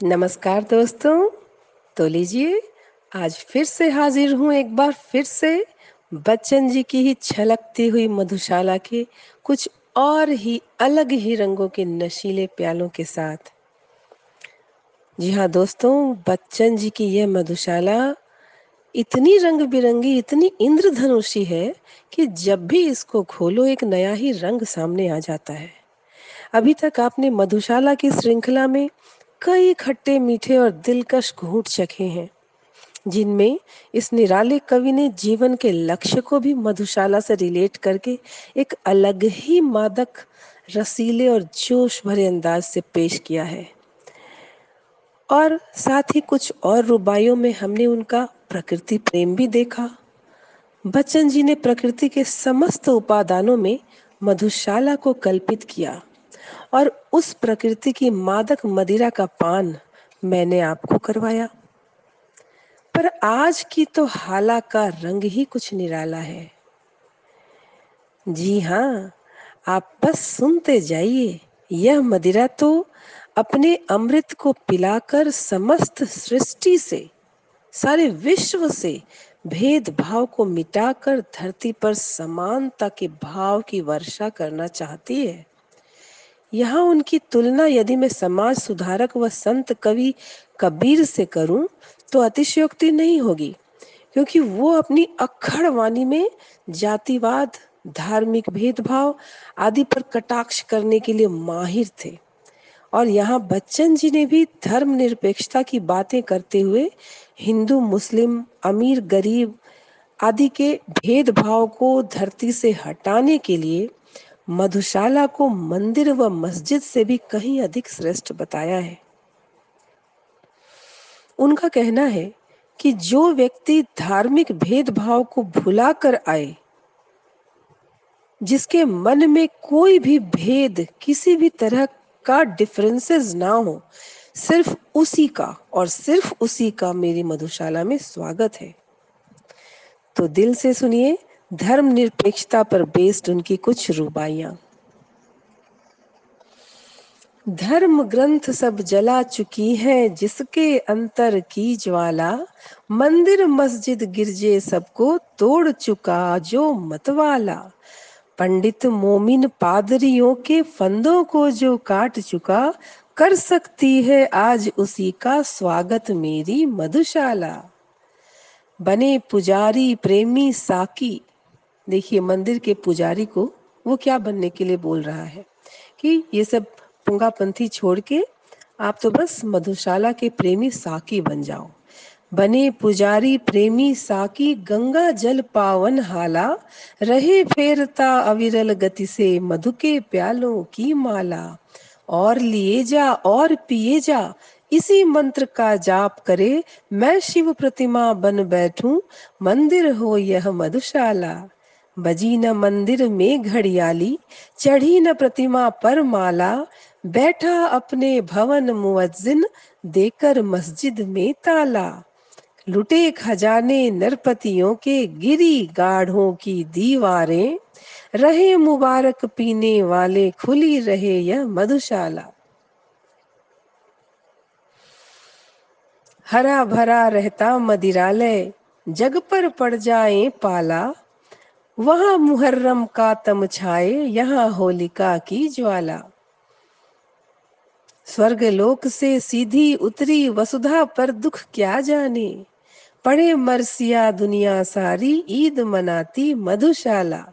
नमस्कार दोस्तों। तो लीजिए, आज फिर से हाजिर हूँ एक बार फिर से बच्चन जी की ही छलकती हुई मधुशाला के कुछ और ही अलग ही रंगों के नशीले प्यालों के साथ। जी हाँ दोस्तों, बच्चन जी की यह मधुशाला इतनी रंग बिरंगी इतनी इंद्रधनुषी है कि जब भी इसको खोलो, एक नया ही रंग सामने आ जाता है। अभी तक आपने मधुशाला की श्रृंखला में कई खट्टे मीठे और दिलकश घूट चखे हैं, जिनमें इस निराले कवि ने जीवन के लक्ष्य को भी मधुशाला से रिलेट करके एक अलग ही मादक, रसीले और जोश भरे अंदाज से पेश किया है। और साथ ही कुछ और रुबाइयों में हमने उनका प्रकृति प्रेम भी देखा। बच्चन जी ने प्रकृति के समस्त उपादानों में मधुशाला को कल्पित किया। और उस प्रकृति की मादक मदिरा का पान मैंने आपको करवाया। पर आज की तो हाला का रंग ही कुछ निराला है। जी हाँ आप बस सुनते जाइए। यह मदिरा तो अपने अमृत को पिलाकर समस्त सृष्टि से, सारे विश्व से भेदभाव को मिटाकर धरती पर समानता के भाव की वर्षा करना चाहती है। यहाँ उनकी तुलना यदि मैं समाज सुधारक व संत कवि कबीर से करूँ तो अतिशयोक्ति नहीं होगी, क्योंकि वो अपनी अखड़ वाणी में जातिवाद, धार्मिक भेदभाव आदि पर कटाक्ष करने के लिए माहिर थे। और यहाँ बच्चन जी ने भी धर्म निरपेक्षता की बातें करते हुए हिंदू, मुस्लिम, अमीर, गरीब आदि के भेदभाव को धरती से हटाने के लिए मधुशाला को मंदिर व मस्जिद से भी कहीं अधिक श्रेष्ठ बताया है। उनका कहना है कि जो व्यक्ति धार्मिक भेदभाव को भुलाकर आए, जिसके मन में कोई भी भेद, किसी भी तरह का डिफरेंसेस ना हो, सिर्फ़ उसी का और सिर्फ़ उसी का मेरी मधुशाला में स्वागत है। तो दिल से सुनिए धर्म निरपेक्षता पर बेस्ड उनकी कुछ रुबाइयाँ। धर्म ग्रंथ सब जला चुकी है, जिसके अंतर की ज्वाला मंदिर मस्जिद गिरजे सबको तोड़ चुका जो मतवाला। पंडित मोमिन पादरियों के फंदों को जो काट चुका, कर सकती है आज उसी का स्वागत मेरी मधुशाला। बने पुजारी प्रेमी साकी देखिए, मंदिर के पुजारी को वो क्या बनने के लिए बोल रहा है कि ये सब पुंगापंथी छोड़ के आप तो बस मधुशाला के प्रेमी साकी बन जाओ। बने पुजारी प्रेमी साकी, गंगा जल पावन हाला, रहे फेरता अविरल गति से मधु के प्यालों की माला। और लिए जा, और पिए जा, इसी मंत्र का जाप करे, मैं शिव प्रतिमा बन बैठूं, मंदिर हो यह मधुशाला। बजी न मंदिर में घड़ियाली, चढ़ी न प्रतिमा पर माला, बैठा अपने भवन मुअज्जिन, देकर मस्जिद में ताला। लुटे खजाने नरपतियों के गिरी गाढ़ों की दीवारें, रहे मुबारक पीने वाले खुली रहे यह मधुशाला। हरा भरा रहता मदिरालय, जग पर पड़ जाए पाला वहाँ मुहर्रम का तम छाए, यहाँ होलिका की ज्वाला। स्वर्ग लोक से सीधी उतरी, वसुधा पर दुख क्या जाने? पड़े मरसिया दुनिया सारी, ईद मनाती मधुशाला।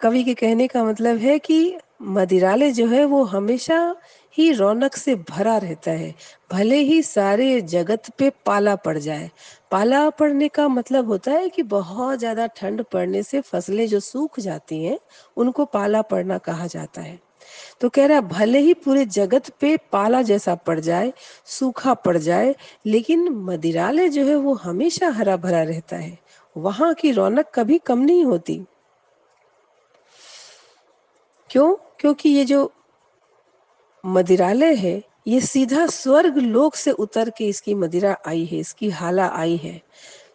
कवि के कहने का मतलब है कि मदिराले जो है, वो हमेशा ही रौनक से भरा रहता है। भले ही सारे जगत पे पाला पड़ जाए। पाला पड़ने का मतलब होता है कि बहुत ज़्यादा ठंड पड़ने से फ़सलें जो सूख जाती हैं, उनको पाला पड़ना कहा जाता है। तो कह रहा, भले ही पूरे जगत पे पाला जैसा पड़ जाए, सूखा पड़ जाए, लेकिन मदिरालय जो है वो हमेशा हरा भरा रहता है। वहाँ की रौनक कभी कम नहीं होती। क्यों? क्योंकि ये जो मदिरालय है, ये सीधा स्वर्ग लोक से उतर के इसकी मदिरा आई है, इसकी हाला आई है।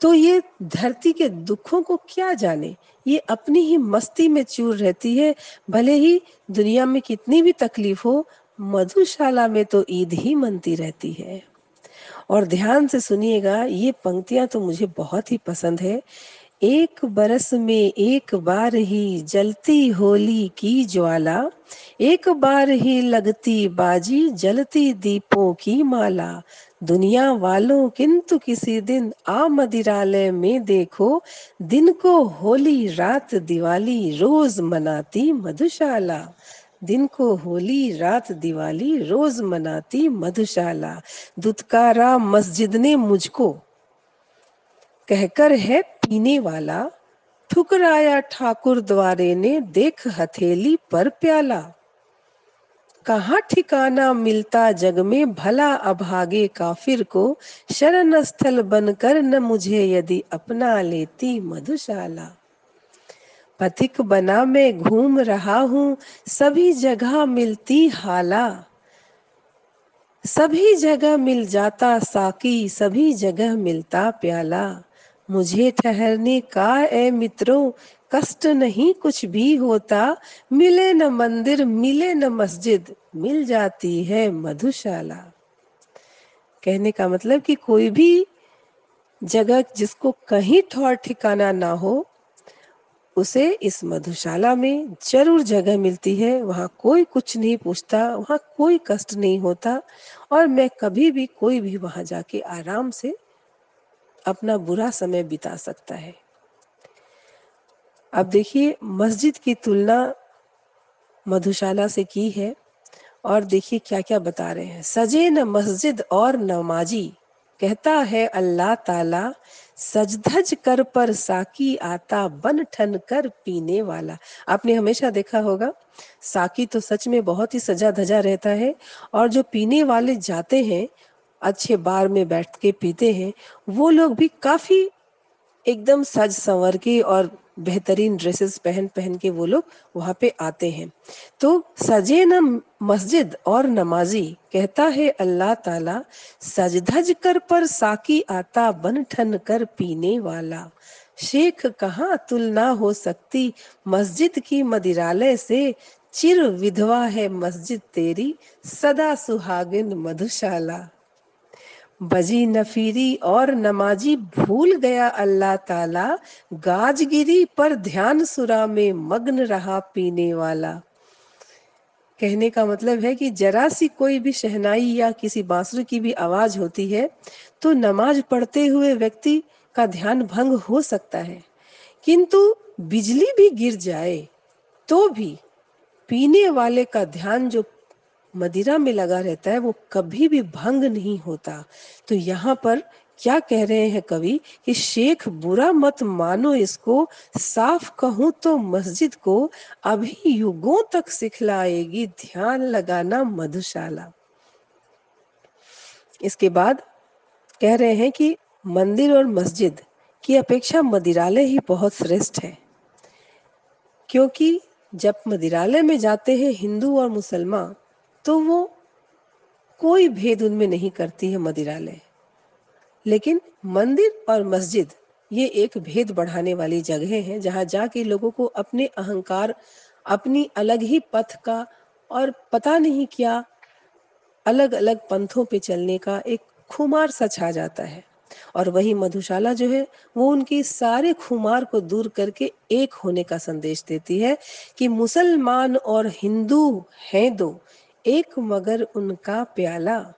तो ये धरती के दुखों को क्या जाने? ये अपनी ही मस्ती में चूर रहती है, भले ही दुनिया में कितनी भी तकलीफ़ हो, मधुशाला में तो ईद ही मनती रहती है। और ध्यान से सुनिएगा, ये पंक्तियाँ तो मुझे बहुत ही पसंद है। एक बरस में एक बार ही जलती होली की ज्वाला, एक बार ही लगती बाजी जलती दीपों की माला। दुनिया वालों किंतु किसी दिन आ मदिरालय में देखो, दिन को होली रात दिवाली रोज मनाती मधुशाला। दिन को होली रात दिवाली रोज मनाती मधुशाला। दुत्कारा मस्जिद ने मुझको कहकर है पीने वाला, ठुकराया ठाकुर द्वारे ने देख हथेली पर प्याला। कहाँ ठिकाना मिलता जग में, भला अभागे काफिर को शरण स्थल बनकर न मुझे यदि अपना लेती मधुशाला। पथिक बना मैं घूम रहा हूँ, सभी जगह मिलती हाला। सभी जगह मिल जाता साकी, सभी जगह मिलता प्याला। मुझे ठहरने का ए मित्रों, कष्ट नहीं कुछ भी होता। मिले न मंदिर, मिले न मस्जिद, मिल जाती है मधुशाला। कहने का मतलब कि कोई भी जगह जिसको कहीं ठौर ठिकाना ना हो, उसे इस मधुशाला में ज़रूर जगह मिलती है। वहाँ कोई कुछ नहीं पूछता, वहाँ कोई कष्ट नहीं होता, और मैं कभी भी कोई भी वहाँ जाके आराम से अपना बुरा समय बिता सकता है। अब देखिए, मस्जिद की तुलना मधुशाला से की है और देखिए क्या क्या बता रहे हैं। सजे न मस्जिद और नमाजी, कहता है अल्लाह ताला, सजधज कर पर साकी आता, बन ठन कर पीने वाला। आपने हमेशा देखा होगा, साकी तो सच में बहुत ही सजा धजा रहता है और जो पीने वाले जाते हैं अच्छे बार में बैठ के पीते हैं, वो लोग भी काफ़ी एकदम सज संवर के और बेहतरीन ड्रेसेस पहन पहन के वो लोग वहाँ पे आते हैं। तो सजे न मस्जिद और नमाजी कहता है अल्लाह ताला, सजधज कर पर साकी आता बन ठन कर पीने वाला। शेख कहाँ तुलना हो सकती, मस्जिद की मदिरालय से चिर विधवा है मस्जिद तेरी, सदा सुहागिन मधुशाला। बजी नफीरी और नमाजी भूल गया अल्लाह ताला, गाजगिरी पर ध्यान सुरा में मग्न रहा पीने वाला। कहने का मतलब है कि जरा सी कोई भी शहनाई या किसी बांसुरी की भी आवाज़ होती है तो नमाज़ पढ़ते हुए व्यक्ति का ध्यान भंग हो सकता है। किंतु बिजली भी गिर जाए तो भी पीने वाले का ध्यान जो मदिरा में लगा रहता है, वो कभी भी भंग नहीं होता। तो यहाँ पर क्या कह रहे हैं कवि कि शेख, बुरा मत मानो इसको, साफ़ कहूँ तो मस्जिद को, अभी युगों तक सिखलाएगी ध्यान लगाना मधुशाला। इसके बाद कह रहे हैं कि मंदिर और मस्जिद की अपेक्षा मदिरालय ही बहुत श्रेष्ठ है। क्योंकि जब मदिरालय में जाते हैं हिंदू और मुसलमान तो वो कोई भेद उनमें नहीं करती है मदिरालय। लेकिन मंदिर और मस्जिद, ये एक भेद बढ़ाने वाली जगह है, जहाँ जाके लोगों को अपने अहंकार, अपनी अलग ही पथ का और पता नहीं क्या अलग अलग पंथों पे चलने का एक खुमार सा छा जाता है। और वही मधुशाला जो है, वो उनकी सारे खुमार को दूर करके एक होने का संदेश देती है कि मुसलमान और हिंदू हैं दो एक मगर उनका प्याला,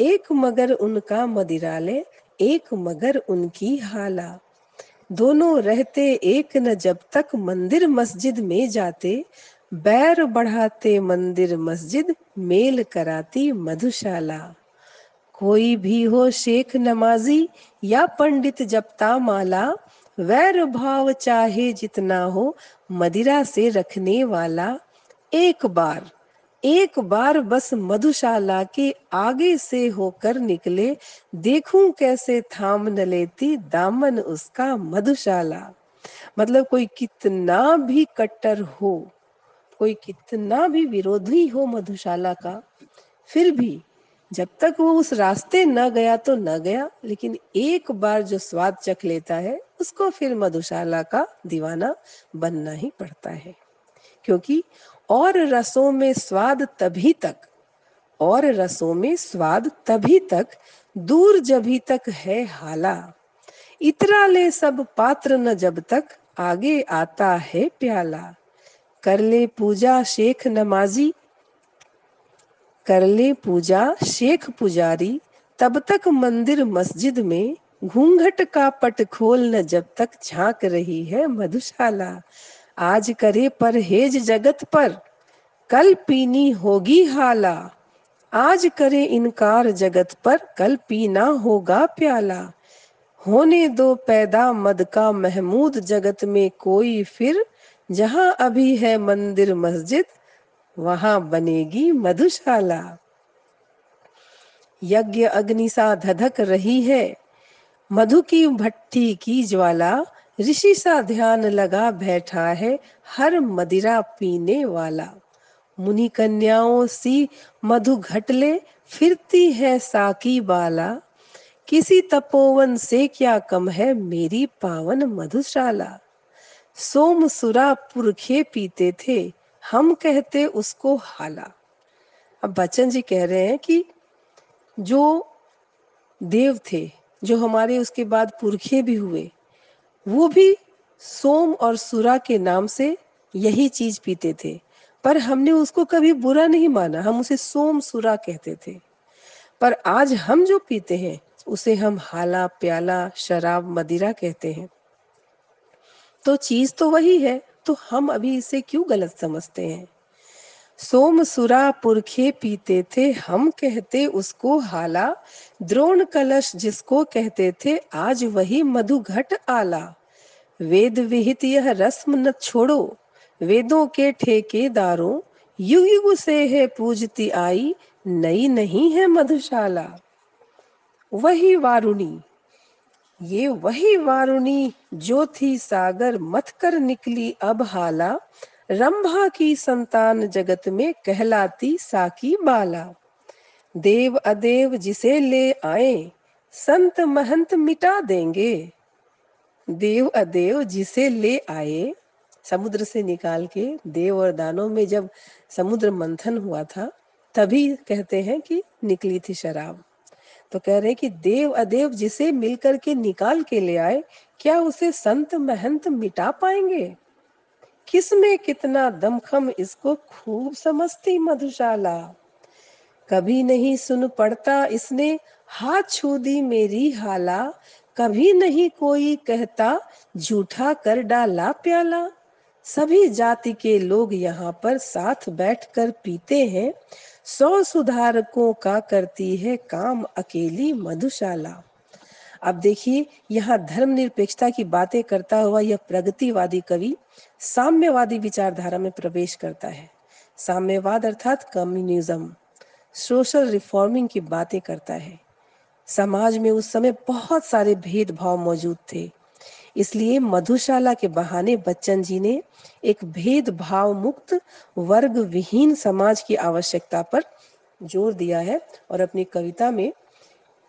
एक मगर उनका मदिराले, एक मगर उनकी हाला। दोनों रहते एक न जब तक मंदिर मस्जिद में जाते, बैर बढ़ाते मंदिर मस्जिद, मेल कराती मधुशाला। कोई भी हो शेख नमाजी या पंडित जपता माला, वैर भाव चाहे जितना हो, मदिरा से रखने वाला एक बार। एक बार बस मधुशाला के आगे से होकर निकले, देखूँ कैसे थाम न लेती दामन उसका मधुशाला। मतलब कोई कितना भी कट्टर हो, कोई कितना भी विरोधी हो मधुशाला का, फिर भी जब तक वो उस रास्ते न गया तो न गया, लेकिन एक बार जो स्वाद चख लेता है, उसको फिर मधुशाला का दीवाना बनना ही पड़ता है। क्योंकि और रसों में स्वाद तभी तक, और रसों में स्वाद तभी तक, दूर जभी तक है हाला। इतरा ले सब पात्र न जब तक, आगे आता है प्याला। कर ले पूजा शेख नमाजी, कर ले पूजा शेख पुजारी, तब तक मंदिर मस्जिद में घूंघट का पट खोल न जब तक झाँक रही है मधुशाला। आज करे परहेज जगत पर, कल पीनी होगी हाला। आज करे इनकार जगत पर, कल पीना होगा प्याला। होने दो पैदा मद का महमूद जगत में कोई फिर, जहाँ अभी है मंदिर मस्जिद, वहाँ बनेगी मधुशाला। यज्ञ अग्नि सा धधक रही है, मधु की भट्टी की ज्वाला ऋषि सा ध्यान लगा बैठा है हर मदिरा पीने वाला। मुनि कन्याओं सी मधु घटले, फिरती है साकी बाला। किसी तपोवन से क्या कम है मेरी पावन मधुशाला। सोम सुरा पुरखे पीते थे, हम कहते उसको हाला। अब बच्चन जी कह रहे हैं कि जो देव थे, जो हमारे उसके बाद पुरखे भी हुए वो भी सोम और सुरा के नाम से यही चीज़ पीते थे, पर हमने उसको कभी बुरा नहीं माना। हम उसे सोम, सुरा कहते थे। पर आज हम जो पीते हैं, उसे हम हाला, प्याला, शराब, मदिरा कहते हैं। तो चीज़ तो वही है तो हम अभी इसे क्यों गलत समझते हैं? सोम, सुरा, पुरखे पीते थे, हम कहते उसको हाला, द्रोण कलश जिसको कहते थे, आज वही मधु घट आला। वेद विहित यह रस्म न छोड़ो, वेदों के ठेकेदारों युग युग से है पूजती आई, नई नहीं है मधुशाला। वही वारुणी, ये वही वारुणी जो थी सागर मत कर निकली अब हाला, रंभा की संतान जगत में कहलाती साकी बाला। देव अदेव जिसे ले आए, संत महंत मिटा देंगे देव अदेव जिसे ले आए, समुद्र से निकाल के देव और दानों में जब समुद्र मंथन हुआ था, तभी कहते हैं कि निकली थी शराब। तो कह रहे हैं कि देव अदेव जिसे मिलकर के निकाल के ले आए, क्या उसे संत महंत मिटा पाएँगे? किसमें कितना दमखम इसको खूब समझती मधुशाला। कभी नहीं सुन पड़ता इसने, हाथ छू दी मेरी हाला कभी नहीं कोई कहता, झूठा कर डाला प्याला। सभी जाति के लोग यहाँ पर साथ बैठकर पीते हैं। सौ सुधारकों का करती है काम अकेली मधुशाला। अब देखिए, यहाँ धर्म निरपेक्षता की बातें करता हुआ यह प्रगतिवादी कवि साम्यवादी विचारधारा में प्रवेश करता है। साम्यवाद अर्थात कम्युनिज्म सोशल रिफॉर्मिंग की बातें करता है। समाज में उस समय बहुत सारे भेदभाव मौजूद थे। इसलिए मधुशाला के बहाने बच्चन जी ने एक भेदभाव मुक्त वर्ग विहीन समाज की आवश्यकता पर ज़ोर दिया है और अपनी कविता में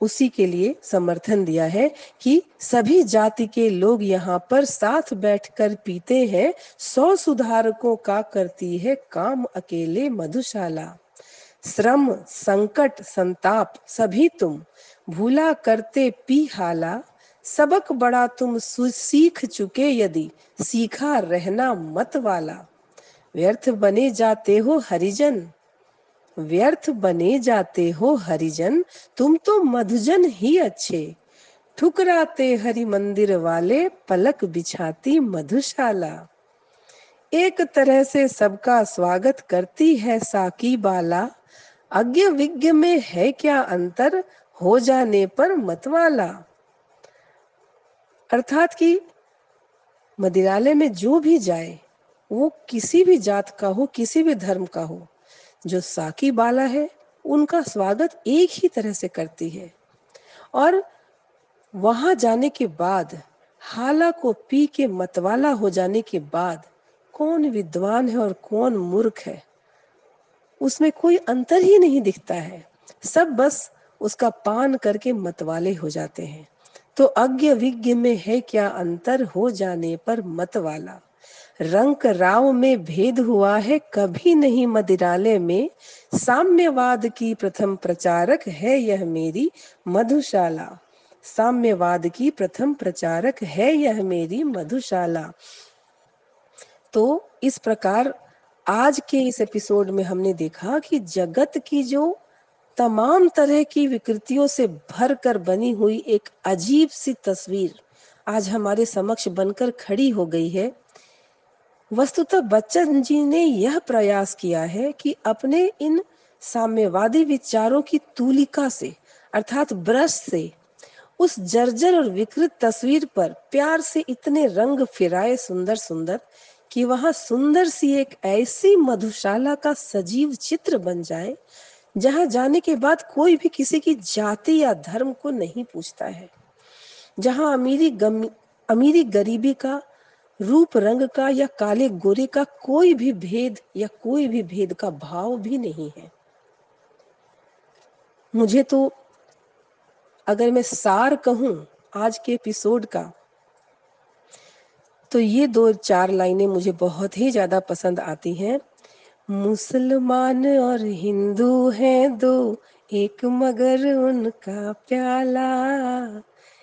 उसी के लिए समर्थन दिया है कि सभी जाति के लोग यहाँ पर साथ बैठकर पीते हैं, सौ सुधारकों का करती है काम अकेले मधुशाला। श्रम, संकट, संताप, सभी तुम। भूला करते पी हाला, सबक बड़ा तुम सीख चुके यदि, सीखा रहना मत वाला। व्यर्थ बने जाते हो हरिजन, व्यर्थ बने जाते हो हरिजन, तुम तो मधुजन ही अच्छे। ठुकराते हरि मंदिर वाले, पलक बिछाती मधुशाला। एक तरह से सबका स्वागत करती है साकी बाला अज्ञ विज्ञ में है क्या अंतर? हो जाने पर मतवाला। अर्थात कि मदिरालय में जो भी जाए, वो किसी भी जात का हो, किसी भी धर्म का हो, जो साकी बाला है, उनका स्वागत एक ही तरह से करती है। और वहाँ जाने के बाद, हाला को पी के मतवाला हो जाने के बाद, कौन विद्वान है और कौन मूर्ख है? उसमें कोई अंतर ही नहीं दिखता है। सब बस उसका पान करके मतवाले हो जाते हैं। तो अज्ञ विज्ञ में है क्या अंतर हो जाने पर मत वाला रंक राव में भेद हुआ है कभी नहीं मदिरालय में। साम्यवाद की प्रथम प्रचारक है यह मेरी मधुशाला। साम्यवाद की प्रथम प्रचारक है यह मेरी मधुशाला। तो इस प्रकार आज के इस एपिसोड में हमने देखा कि जगत की जो तमाम तरह की विकृतियों से भर कर बनी हुई एक अजीब सी तस्वीर आज हमारे समक्ष बनकर खड़ी हो गई है। वस्तुतः बच्चन जी ने यह प्रयास किया है कि अपने इन साम्यवादी विचारों की तूलिका से, अर्थात ब्रश से, उस जर्जर और विकृत तस्वीर पर प्यार से इतने रंग फिराए सुंदर सुंदर कि वहाँ सुंदर सी एक ऐसी मधुशाला का सजीव चित्र बन जाए, जहाँ जाने के बाद कोई भी किसी की जाति या धर्म को नहीं पूछता है। जहाँ अमीरी गम, अमीरी गरीबी का, रूप रंग का या काले गोरे का कोई भी भेद या कोई भी भेद का भाव भी नहीं है। मुझे तो अगर मैं सार कहूँ आज के एपिसोड का तो ये दो चार लाइनें मुझे बहुत ही ज़्यादा पसंद आती हैं। मुसलमान और हिंदू हैं दो, एक मगर उनका प्याला,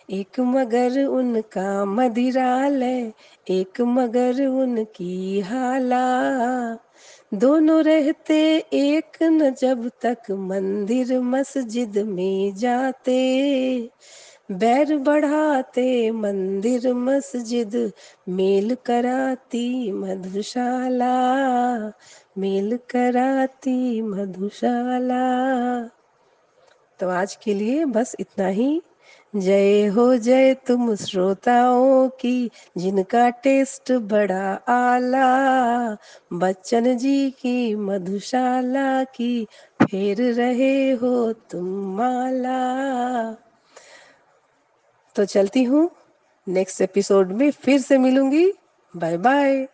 एक मगर उनका मदिरालय एक मगर उनकी हाला। दोनों रहते एक न जब तक मंदिर मस्जिद में जाते। बैर बढ़ाते मंदिर मस्जिद, मेल कराती मधुशाला, मेल कराती मधुशाला। तो आज के लिए बस इतना ही। जय हो जय तुम श्रोताओं की, जिनका टेस्ट बड़ा आला। बच्चन जी की मधुशाला की, फेर रहे हो तुम माला। तो चलती हूँ। नेक्स्ट एपिसोड में फिर से मिलूँगी। Bye bye